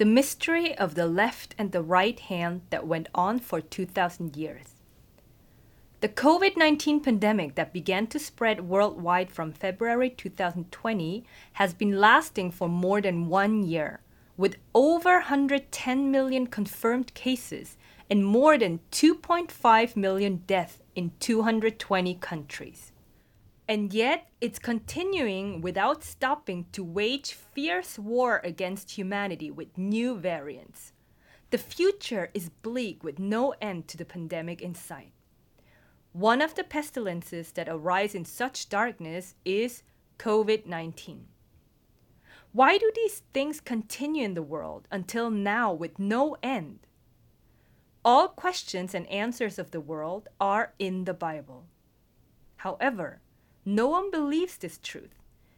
the mystery of the left and the right hand that went on for 2,000 years. The COVID 19 pandemic that began to spread worldwide from February 2020 has been lasting for more than one year, with over 110 million confirmed cases and more than 2.5 million deaths in 220 countries. And yet, it's continuing without stopping to wage fierce war against humanity with new variants. The future is bleak with no end to the pandemic in sight. One of the pestilences that arise in such darkness is COVID 19. Why do these things continue in the world until now with no end? All questions and answers of the world are in the Bible. However, no one believes this truth,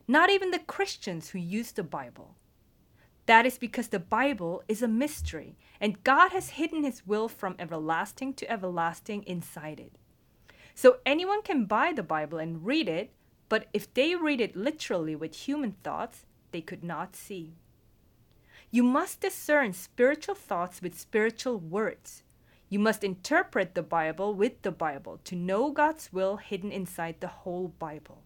not even the Christians who use the Bible. That is because the Bible is a mystery, and God has hidden His will from everlasting to everlasting inside it. So anyone can buy the Bible and read it, but if they read it literally with human thoughts, they could not see. You must discern spiritual thoughts with spiritual words. You must interpret the Bible with the Bible to know God's will hidden inside the whole Bible.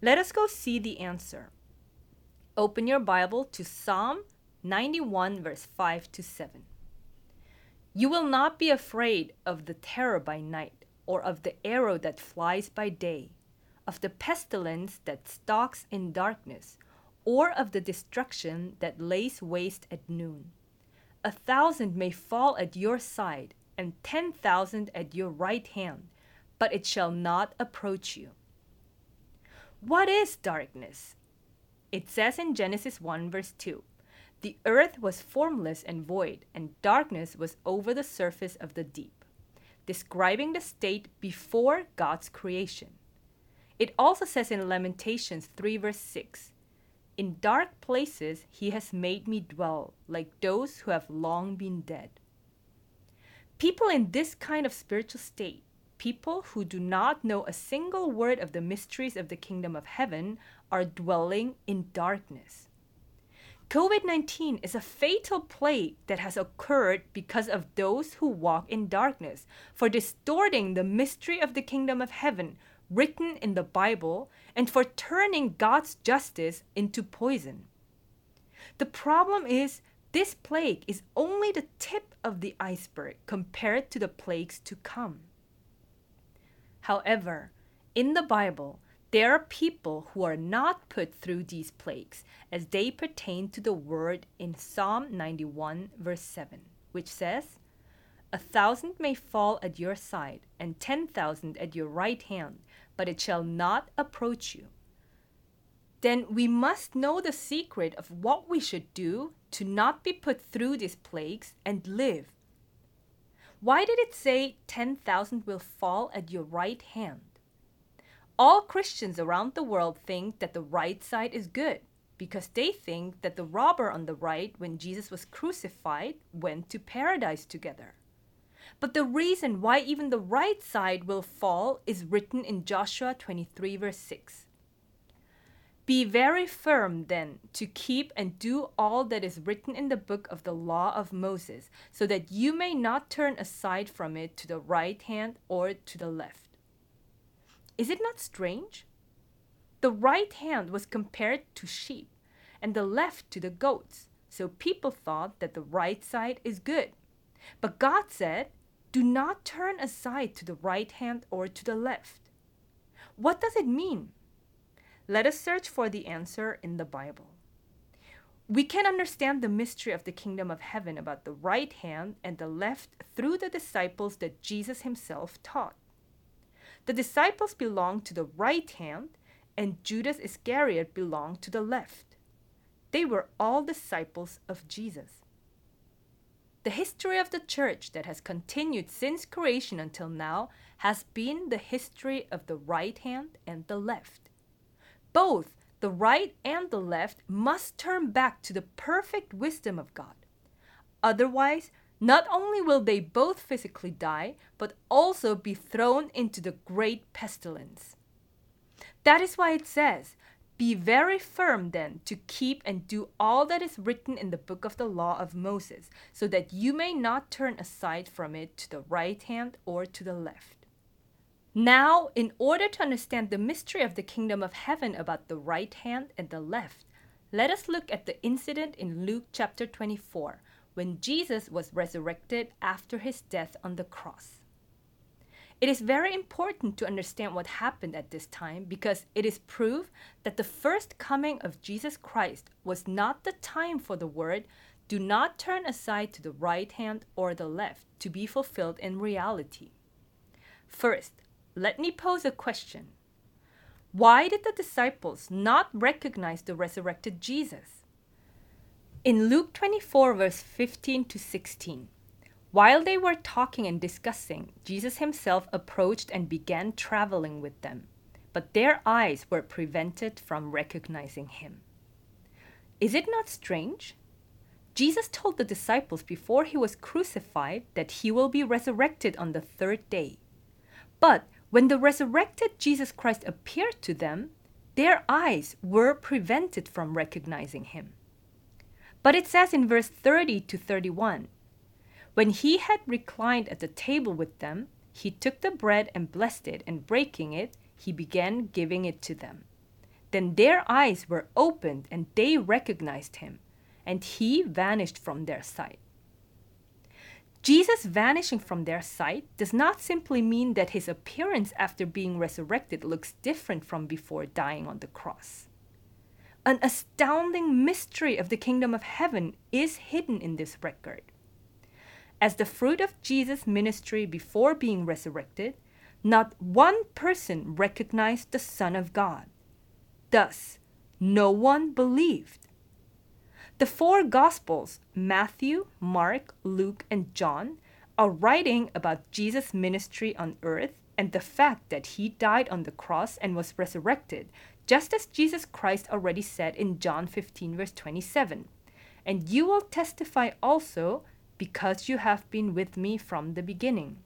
Let us go see the answer. Open your Bible to Psalm 91, verse 5 to 7. You will not be afraid of the terror by night, or of the arrow that flies by day, of the pestilence that stalks in darkness, or of the destruction that lays waste at noon. A thousand may fall at your side, and ten thousand at your right hand, but it shall not approach you. What is darkness? It says in Genesis 1, verse 2 The earth was formless and void, and darkness was over the surface of the deep, describing the state before God's creation. It also says in Lamentations 3, verse 6 in dark places he has made me dwell, like those who have long been dead. People in this kind of spiritual state, people who do not know a single word of the mysteries of the kingdom of heaven, are dwelling in darkness. COVID 19 is a fatal plague that has occurred because of those who walk in darkness, for distorting the mystery of the kingdom of heaven written in the Bible and for turning God's justice into poison. The problem is this plague is only the tip of the iceberg compared to the plagues to come. However, in the Bible, there are people who are not put through these plagues as they pertain to the word in Psalm 91, verse 7, which says, A thousand may fall at your side, and ten thousand at your right hand, but it shall not approach you. Then we must know the secret of what we should do to not be put through these plagues and live. Why did it say 10,000 will fall at your right hand? All Christians around the world think that the right side is good because they think that the robber on the right, when Jesus was crucified, went to paradise together. But the reason why even the right side will fall is written in Joshua 23, verse 6. Be very firm then to keep and do all that is written in the book of the law of Moses, so that you may not turn aside from it to the right hand or to the left. Is it not strange? The right hand was compared to sheep, and the left to the goats, so people thought that the right side is good. But God said, do not turn aside to the right hand or to the left. What does it mean? Let us search for the answer in the Bible. We can understand the mystery of the kingdom of heaven about the right hand and the left through the disciples that Jesus himself taught. The disciples belonged to the right hand, and Judas Iscariot belonged to the left. They were all disciples of Jesus. The history of the church that has continued since creation until now has been the history of the right hand and the left. Both the right and the left must turn back to the perfect wisdom of God. Otherwise, not only will they both physically die, but also be thrown into the great pestilence. That is why it says, Be very firm then to keep and do all that is written in the book of the law of Moses, so that you may not turn aside from it to the right hand or to the left. Now, in order to understand the mystery of the kingdom of heaven about the right hand and the left, let us look at the incident in Luke chapter 24 when Jesus was resurrected after his death on the cross. It is very important to understand what happened at this time because it is proof that the first coming of Jesus Christ was not the time for the word, do not turn aside to the right hand or the left, to be fulfilled in reality. First, let me pose a question. Why did the disciples not recognize the resurrected Jesus? In Luke 24, verse 15 to 16, while they were talking and discussing, Jesus himself approached and began traveling with them, but their eyes were prevented from recognizing him. Is it not strange? Jesus told the disciples before he was crucified that he will be resurrected on the third day. But when the resurrected Jesus Christ appeared to them, their eyes were prevented from recognizing him. But it says in verse 30 to 31 when he had reclined at the table with them, he took the bread and blessed it, and breaking it, he began giving it to them. Then their eyes were opened, and they recognized him, and he vanished from their sight. Jesus vanishing from their sight does not simply mean that his appearance after being resurrected looks different from before dying on the cross. An astounding mystery of the kingdom of heaven is hidden in this record. As the fruit of Jesus' ministry before being resurrected, not one person recognized the Son of God. Thus, no one believed. The four Gospels, Matthew, Mark, Luke, and John, are writing about Jesus' ministry on earth and the fact that he died on the cross and was resurrected, just as Jesus Christ already said in John 15, verse 27. And you will testify also because you have been with me from the beginning.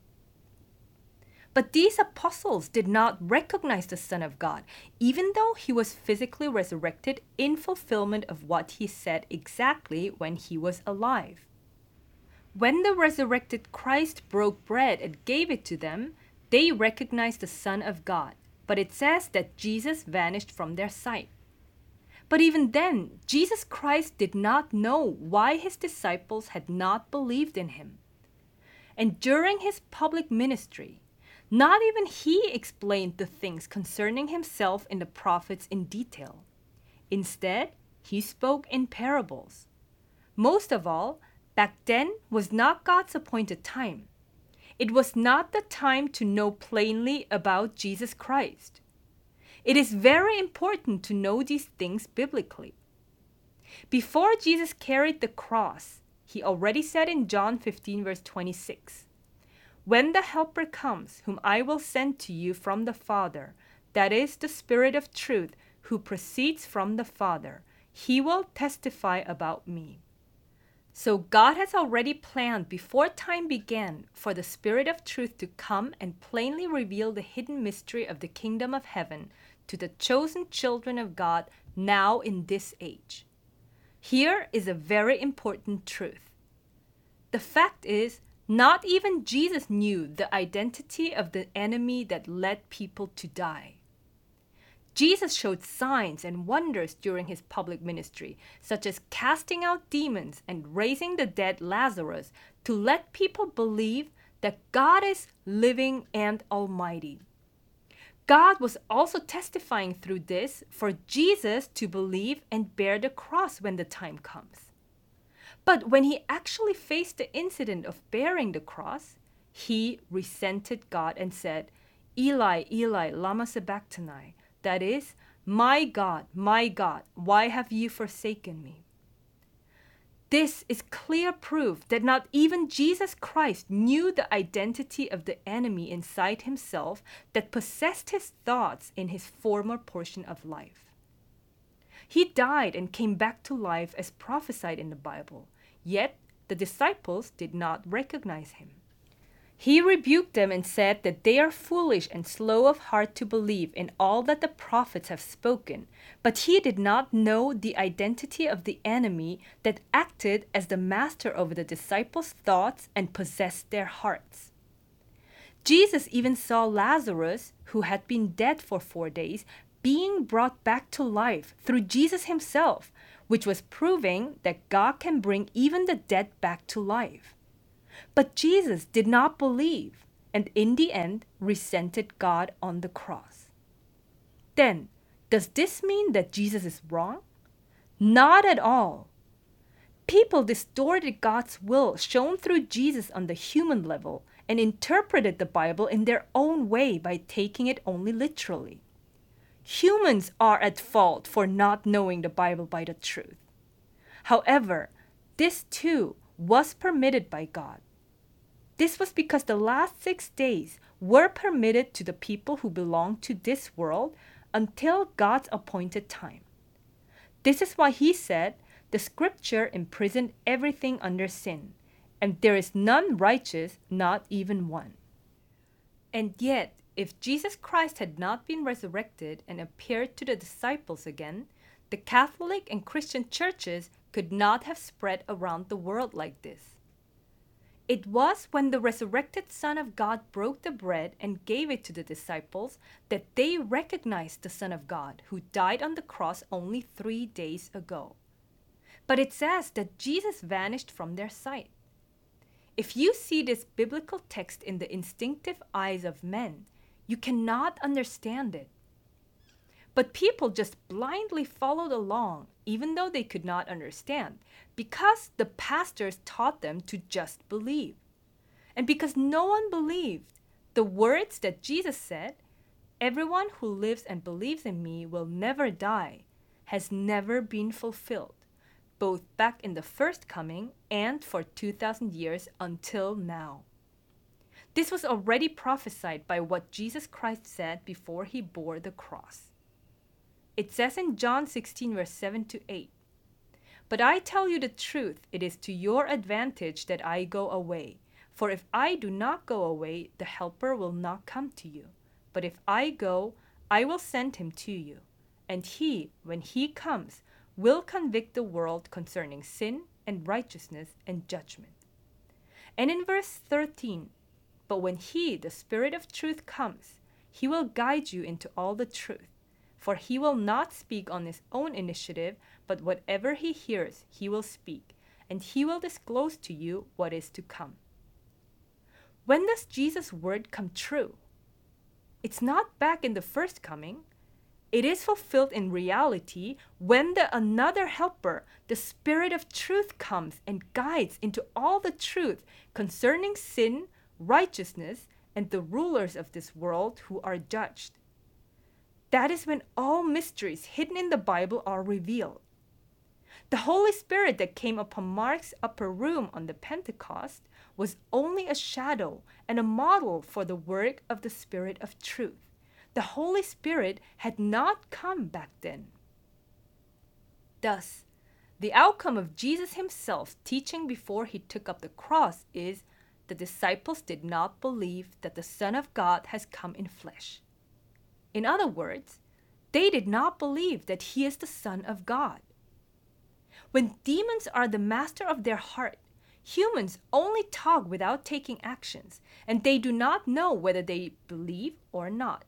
But these apostles did not recognize the Son of God, even though he was physically resurrected in fulfillment of what he said exactly when he was alive. When the resurrected Christ broke bread and gave it to them, they recognized the Son of God, but it says that Jesus vanished from their sight. But even then, Jesus Christ did not know why his disciples had not believed in him. And during his public ministry, not even he explained the things concerning himself in the prophets in detail. Instead, he spoke in parables. Most of all, back then was not God's appointed time. It was not the time to know plainly about Jesus Christ. It is very important to know these things biblically. Before Jesus carried the cross, he already said in John 15, verse 26 When the Helper comes, whom I will send to you from the Father, that is the Spirit of truth, who proceeds from the Father, he will testify about me. So God has already planned before time began for the Spirit of truth to come and plainly reveal the hidden mystery of the kingdom of heaven to the chosen children of God now in this age. Here is a very important truth. The fact is, not even Jesus knew the identity of the enemy that led people to die. Jesus showed signs and wonders during his public ministry, such as casting out demons and raising the dead Lazarus, to let people believe that God is living and almighty. God was also testifying through this for Jesus to believe and bear the cross when the time comes. But when he actually faced the incident of bearing the cross, he resented God and said, Eli, Eli, lama sabachthani. That is, my God, my God, why have you forsaken me? This is clear proof that not even Jesus Christ knew the identity of the enemy inside himself that possessed his thoughts in his former portion of life. He died and came back to life as prophesied in the Bible, yet the disciples did not recognize him. He rebuked them and said that they are foolish and slow of heart to believe in all that the prophets have spoken. But he did not know the identity of the enemy that acted as the master over the disciples' thoughts and possessed their hearts. Jesus even saw Lazarus, who had been dead for four days, being brought back to life through Jesus himself, which was proving that God can bring even the dead back to life. But Jesus did not believe and in the end resented God on the cross. Then, does this mean that Jesus is wrong? Not at all. People distorted God's will shown through Jesus on the human level and interpreted the Bible in their own way by taking it only literally. Humans are at fault for not knowing the Bible by the truth. However, this too was permitted by God. This was because the last six days were permitted to the people who belong to this world until God's appointed time. This is why he said, The scripture imprisoned everything under sin, and there is none righteous, not even one. And yet, if Jesus Christ had not been resurrected and appeared to the disciples again, the Catholic and Christian churches could not have spread around the world like this. It was when the resurrected Son of God broke the bread and gave it to the disciples that they recognized the Son of God who died on the cross only three days ago. But it says that Jesus vanished from their sight. If you see this biblical text in the instinctive eyes of men, you cannot understand it. But people just blindly followed along, even though they could not understand, because the pastors taught them to just believe. And because no one believed the words that Jesus said, everyone who lives and believes in me will never die, has never been fulfilled, both back in the first coming and for 2,000 years until now. This was already prophesied by what Jesus Christ said before he bore the cross. It says in John 16, verse 7 to 8 But I tell you the truth, it is to your advantage that I go away. For if I do not go away, the Helper will not come to you. But if I go, I will send him to you. And he, when he comes, will convict the world concerning sin and righteousness and judgment. And in verse 13, but when he, the Spirit of truth, comes, he will guide you into all the truth for he will not speak on his own initiative, but whatever he hears, he will speak, and he will disclose to you what is to come. When does Jesus' word come true? It's not back in the first coming. It is fulfilled in reality when the another helper, the Spirit of truth, comes and guides into all the truth concerning sin, righteousness, and the rulers of this world who are judged. That is when all mysteries hidden in the Bible are revealed. The Holy Spirit that came upon Mark's upper room on the Pentecost was only a shadow and a model for the work of the Spirit of truth. The Holy Spirit had not come back then. Thus, the outcome of Jesus himself teaching before he took up the cross is the disciples did not believe that the Son of God has come in flesh. In other words, they did not believe that he is the Son of God. When demons are the master of their heart, humans only talk without taking actions, and they do not know whether they believe or not.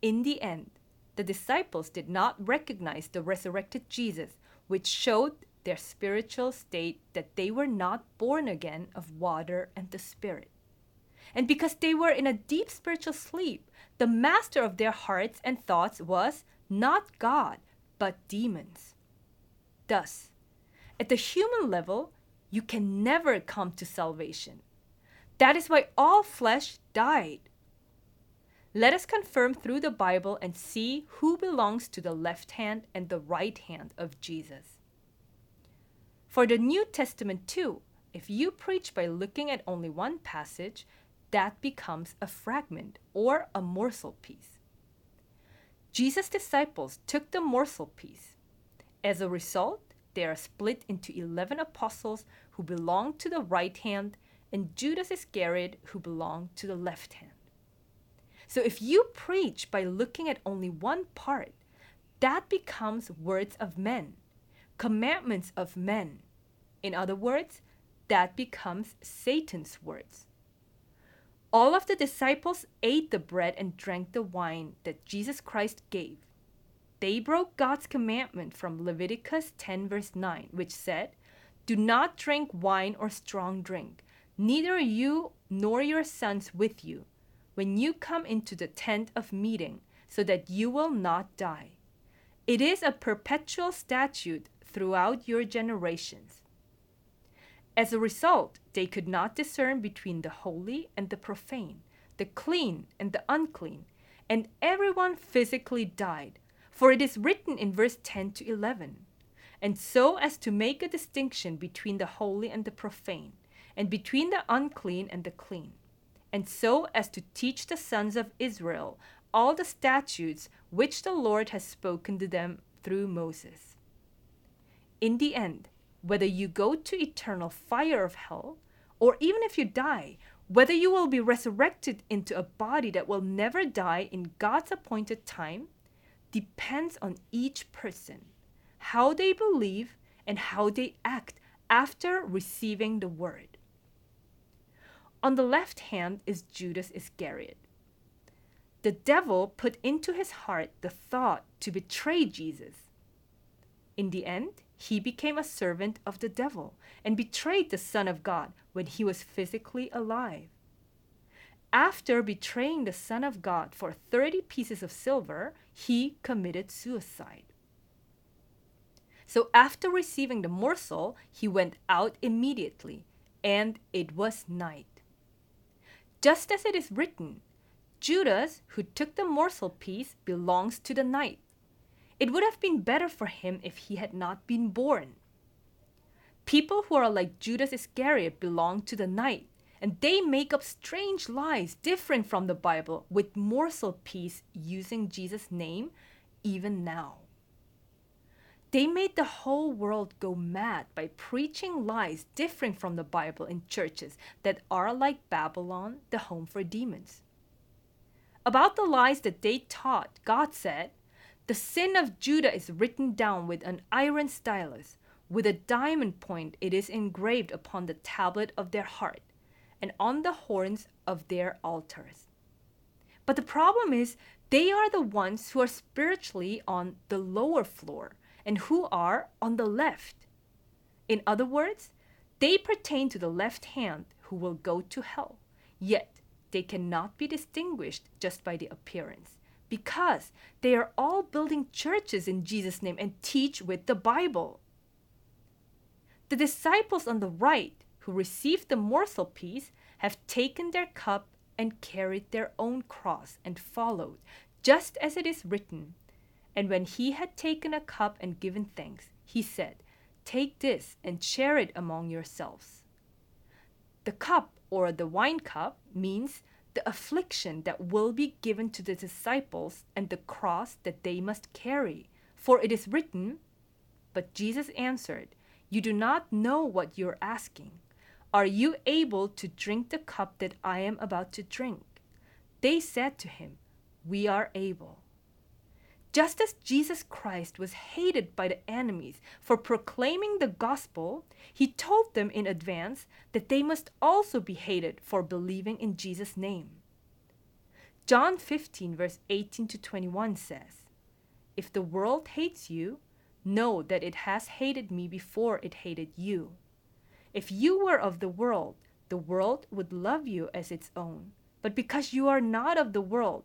In the end, the disciples did not recognize the resurrected Jesus, which showed their spiritual state that they were not born again of water and the Spirit. And because they were in a deep spiritual sleep, the master of their hearts and thoughts was not God, but demons. Thus, at the human level, you can never come to salvation. That is why all flesh died. Let us confirm through the Bible and see who belongs to the left hand and the right hand of Jesus. For the New Testament, too, if you preach by looking at only one passage, that becomes a fragment or a morsel piece. Jesus' disciples took the morsel piece. As a result, they are split into 11 apostles who belong to the right hand and Judas Iscariot, who belonged to the left hand. So if you preach by looking at only one part, that becomes words of men, commandments of men. In other words, that becomes Satan's words. All of the disciples ate the bread and drank the wine that Jesus Christ gave. They broke God's commandment from Leviticus 10, verse 9, which said, Do not drink wine or strong drink, neither you nor your sons with you, when you come into the tent of meeting, so that you will not die. It is a perpetual statute throughout your generations. As a result, they could not discern between the holy and the profane, the clean and the unclean, and everyone physically died for it is written in verse 10 to 11, and so as to make a distinction between the holy and the profane, and between the unclean and the clean, and so as to teach the sons of Israel all the statutes which the Lord has spoken to them through Moses. In the end, whether you go to eternal fire of hell, or even if you die, whether you will be resurrected into a body that will never die in God's appointed time, depends on each person, how they believe and how they act after receiving the word. On the left hand is Judas Iscariot. The devil put into his heart the thought to betray Jesus. In the end, he became a servant of the devil and betrayed the Son of God when he was physically alive. After betraying the Son of God for 30 pieces of silver, he committed suicide. So after receiving the morsel, he went out immediately, and it was night. Just as it is written, Judas, who took the morsel piece, belongs to the night. It would have been better for him if he had not been born. People who are like Judas Iscariot belong to the night and they make up strange lies different from the Bible with morsel piece using Jesus' name even now. They made the whole world go mad by preaching lies different from the Bible in churches that are like Babylon, the home for demons. About the lies that they taught, God said, The sin of Judah is written down with an iron stylus. With a diamond point, it is engraved upon the tablet of their heart and on the horns of their altars. But the problem is, they are the ones who are spiritually on the lower floor and who are on the left. In other words, they pertain to the left hand who will go to hell. Yet they cannot be distinguished just by the appearance because they are all building churches in Jesus' name and teach with the Bible. The disciples on the right who received the morsel piece have taken their cup and carried their own cross and followed, just as it is written. And when he had taken a cup and given thanks, he said, Take this and share it among yourselves. The cup, or the wine cup, means the affliction that will be given to the disciples and the cross that they must carry. For it is written, But Jesus answered, You do not know what you're asking. Are you able to drink the cup that I am about to drink? They said to him, We are able. Just as Jesus Christ was hated by the enemies for proclaiming the gospel, he told them in advance that they must also be hated for believing in Jesus' name. John 15, verse 18 to 21 says, If the world hates you, know that it has hated me before it hated you. If you were of the world, the world would love you as its own. But because you are not of the world,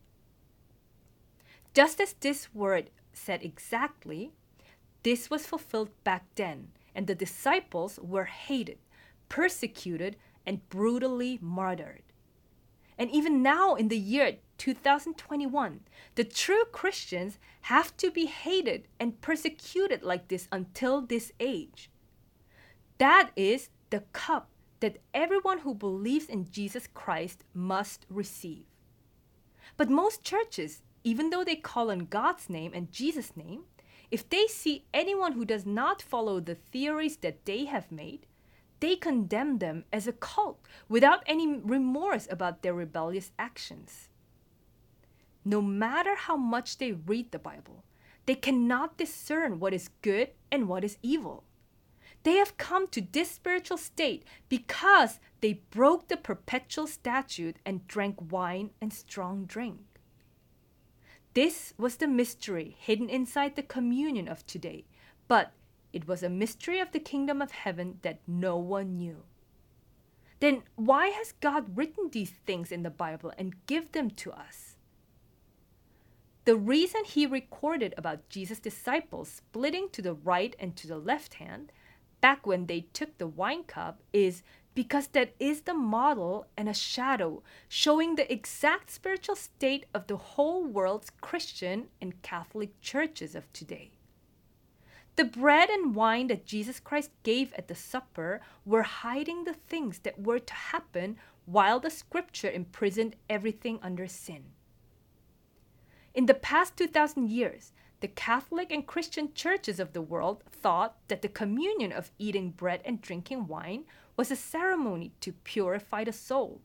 Just as this word said exactly, this was fulfilled back then, and the disciples were hated, persecuted, and brutally martyred. And even now, in the year 2021, the true Christians have to be hated and persecuted like this until this age. That is the cup that everyone who believes in Jesus Christ must receive. But most churches, even though they call on God's name and Jesus' name, if they see anyone who does not follow the theories that they have made, they condemn them as a cult without any remorse about their rebellious actions. No matter how much they read the Bible, they cannot discern what is good and what is evil. They have come to this spiritual state because they broke the perpetual statute and drank wine and strong drink. This was the mystery hidden inside the communion of today, but it was a mystery of the kingdom of heaven that no one knew. Then why has God written these things in the Bible and give them to us? The reason he recorded about Jesus' disciples splitting to the right and to the left hand back when they took the wine cup is because that is the model and a shadow showing the exact spiritual state of the whole world's Christian and Catholic churches of today. The bread and wine that Jesus Christ gave at the supper were hiding the things that were to happen while the scripture imprisoned everything under sin. In the past 2,000 years, the Catholic and Christian churches of the world thought that the communion of eating bread and drinking wine was a ceremony to purify the soul.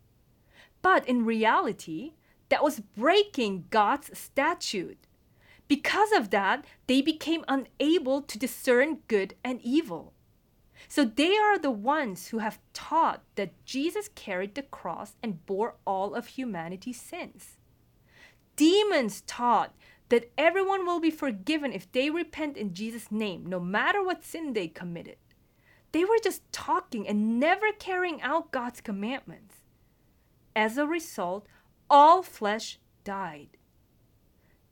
But in reality, that was breaking God's statute. Because of that, they became unable to discern good and evil. So they are the ones who have taught that Jesus carried the cross and bore all of humanity's sins. Demons taught that everyone will be forgiven if they repent in Jesus' name, no matter what sin they committed. They were just talking and never carrying out God's commandments. As a result, all flesh died.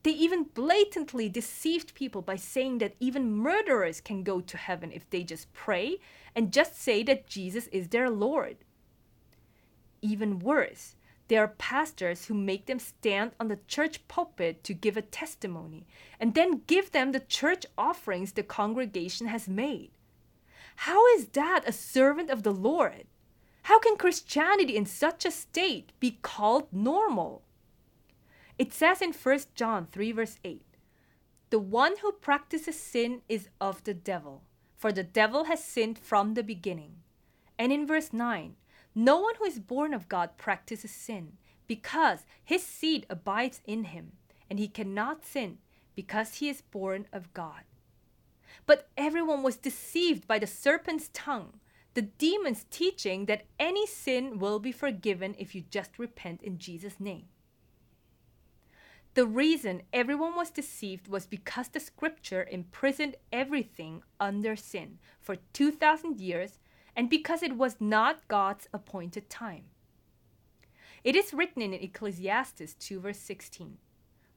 They even blatantly deceived people by saying that even murderers can go to heaven if they just pray and just say that Jesus is their Lord. Even worse, there are pastors who make them stand on the church pulpit to give a testimony and then give them the church offerings the congregation has made. How is that a servant of the Lord? How can Christianity in such a state be called normal? It says in 1 John 3, verse 8 The one who practices sin is of the devil, for the devil has sinned from the beginning. And in verse 9, no one who is born of God practices sin, because his seed abides in him, and he cannot sin because he is born of God. But everyone was deceived by the serpent's tongue, the demon's teaching that any sin will be forgiven if you just repent in Jesus' name. The reason everyone was deceived was because the scripture imprisoned everything under sin for 2,000 years and because it was not God's appointed time. It is written in Ecclesiastes 2, verse 16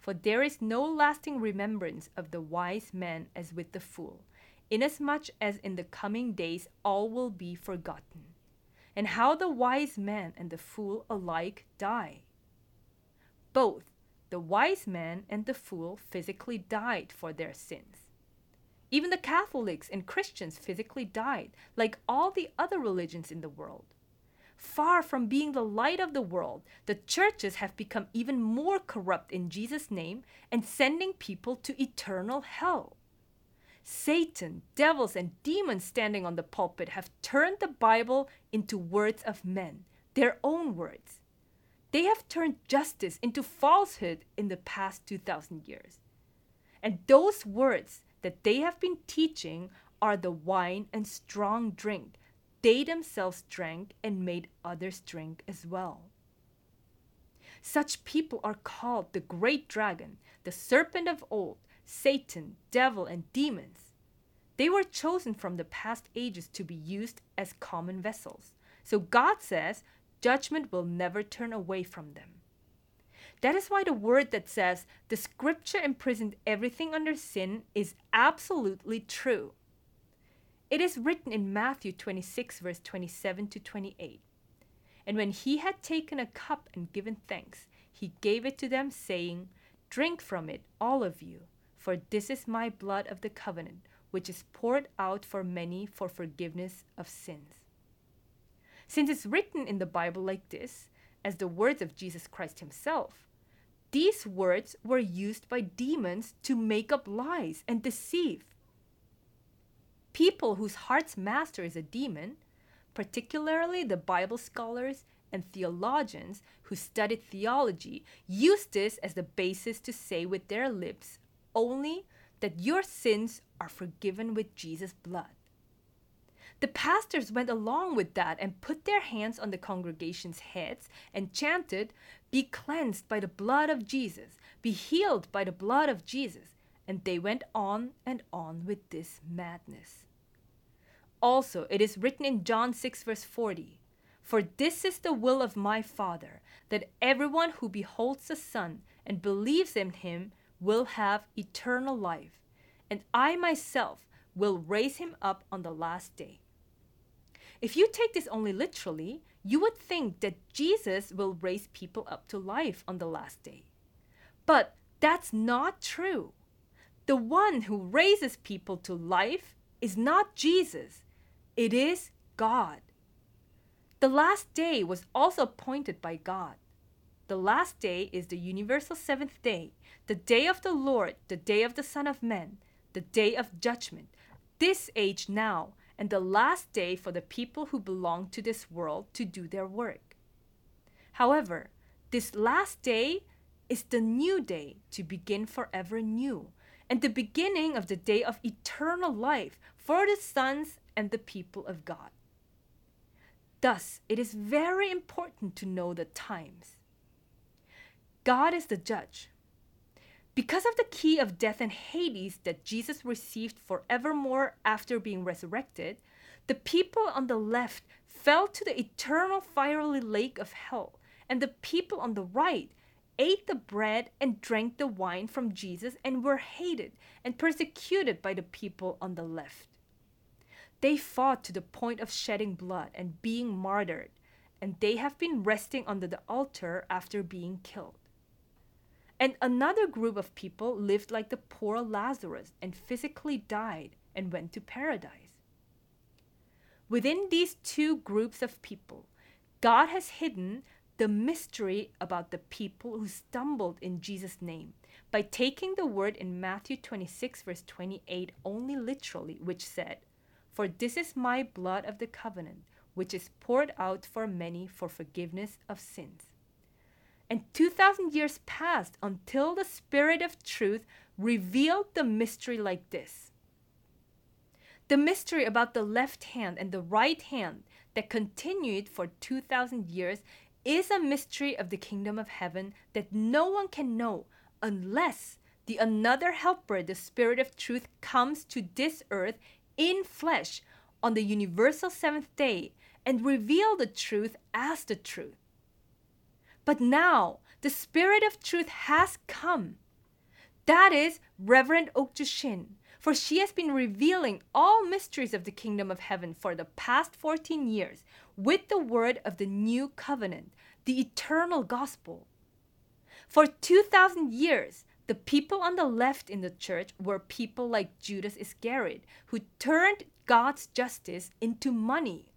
For there is no lasting remembrance of the wise man as with the fool, inasmuch as in the coming days all will be forgotten, and how the wise man and the fool alike die. Both the wise man and the fool physically died for their sins even the Catholics and Christians physically died, like all the other religions in the world. Far from being the light of the world, the churches have become even more corrupt in Jesus' name and sending people to eternal hell. Satan, devils, and demons standing on the pulpit have turned the Bible into words of men, their own words. They have turned justice into falsehood in the past 2,000 years. And those words that they have been teaching are the wine and strong drink they themselves drank and made others drink as well. Such people are called the great dragon, the serpent of old, Satan, devil, and demons. They were chosen from the past ages to be used as common vessels. So God says judgment will never turn away from them. That is why the word that says the scripture imprisoned everything under sin is absolutely true. It is written in Matthew 26, verse 27 to 28. And when he had taken a cup and given thanks, he gave it to them, saying, Drink from it, all of you, for this is my blood of the covenant, which is poured out for many for forgiveness of sins. Since it's written in the Bible like this, as the words of Jesus Christ himself, these words were used by demons to make up lies and deceive. People whose heart's master is a demon, particularly the Bible scholars and theologians who studied theology, use this as the basis to say with their lips only that your sins are forgiven with Jesus' blood. The pastors went along with that and put their hands on the congregation's heads and chanted, Be cleansed by the blood of Jesus, be healed by the blood of Jesus. And they went on and on with this madness. Also, it is written in John 6, verse 40 For this is the will of my Father, that everyone who beholds the Son and believes in him will have eternal life, and I myself will raise him up on the last day. If you take this only literally, you would think that Jesus will raise people up to life on the last day. But that's not true. The one who raises people to life is not Jesus, it is God. The last day was also appointed by God. The last day is the universal seventh day, the day of the Lord, the day of the Son of Man, the day of judgment, this age now, and the last day for the people who belong to this world to do their work. However, this last day is the new day to begin forever new, and the beginning of the day of eternal life for the sons and the people of God. Thus, it is very important to know the times. God is the judge. Because of the key of death and Hades that Jesus received forevermore after being resurrected, the people on the left fell to the eternal fiery lake of hell, and the people on the right ate the bread and drank the wine from Jesus and were hated and persecuted by the people on the left. They fought to the point of shedding blood and being martyred, and they have been resting under the altar after being killed. And another group of people lived like the poor Lazarus and physically died and went to paradise. Within these two groups of people, God has hidden the mystery about the people who stumbled in Jesus' name by taking the word in Matthew 26, verse 28 only literally, which said, For this is my blood of the covenant, which is poured out for many for forgiveness of sins. And 2,000 years passed until the Spirit of truth revealed the mystery like this. The mystery about the left hand and the right hand that continued for 2,000 years is a mystery of the kingdom of heaven that no one can know unless the another helper, the Spirit of truth, comes to this earth in flesh on the universal seventh day and reveal the truth as the truth. But now the Spirit of truth has come. That is Reverend Okju Shin, for she has been revealing all mysteries of the kingdom of heaven for the past 14 years with the word of the new covenant, the eternal gospel. For 2,000 years, the people on the left in the church were people like Judas Iscariot, who turned God's justice into money.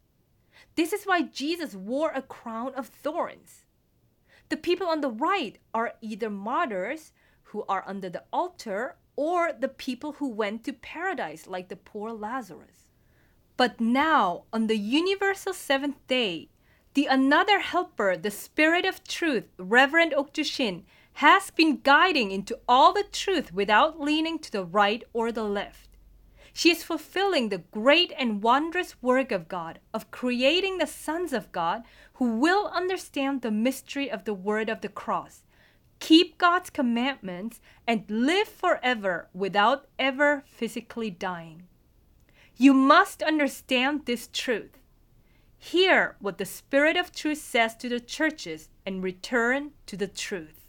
This is why Jesus wore a crown of thorns. The people on the right are either martyrs who are under the altar or the people who went to paradise, like the poor Lazarus. But now, on the universal seventh day, the another helper, the Spirit of Truth, Reverend Okju Shin, has been guiding into all the truth without leaning to the right or the left. She is fulfilling the great and wondrous work of God of creating the sons of God who will understand the mystery of the word of the cross, keep God's commandments, and live forever without ever physically dying. You must understand this truth. Hear what the Spirit of truth says to the churches and return to the truth.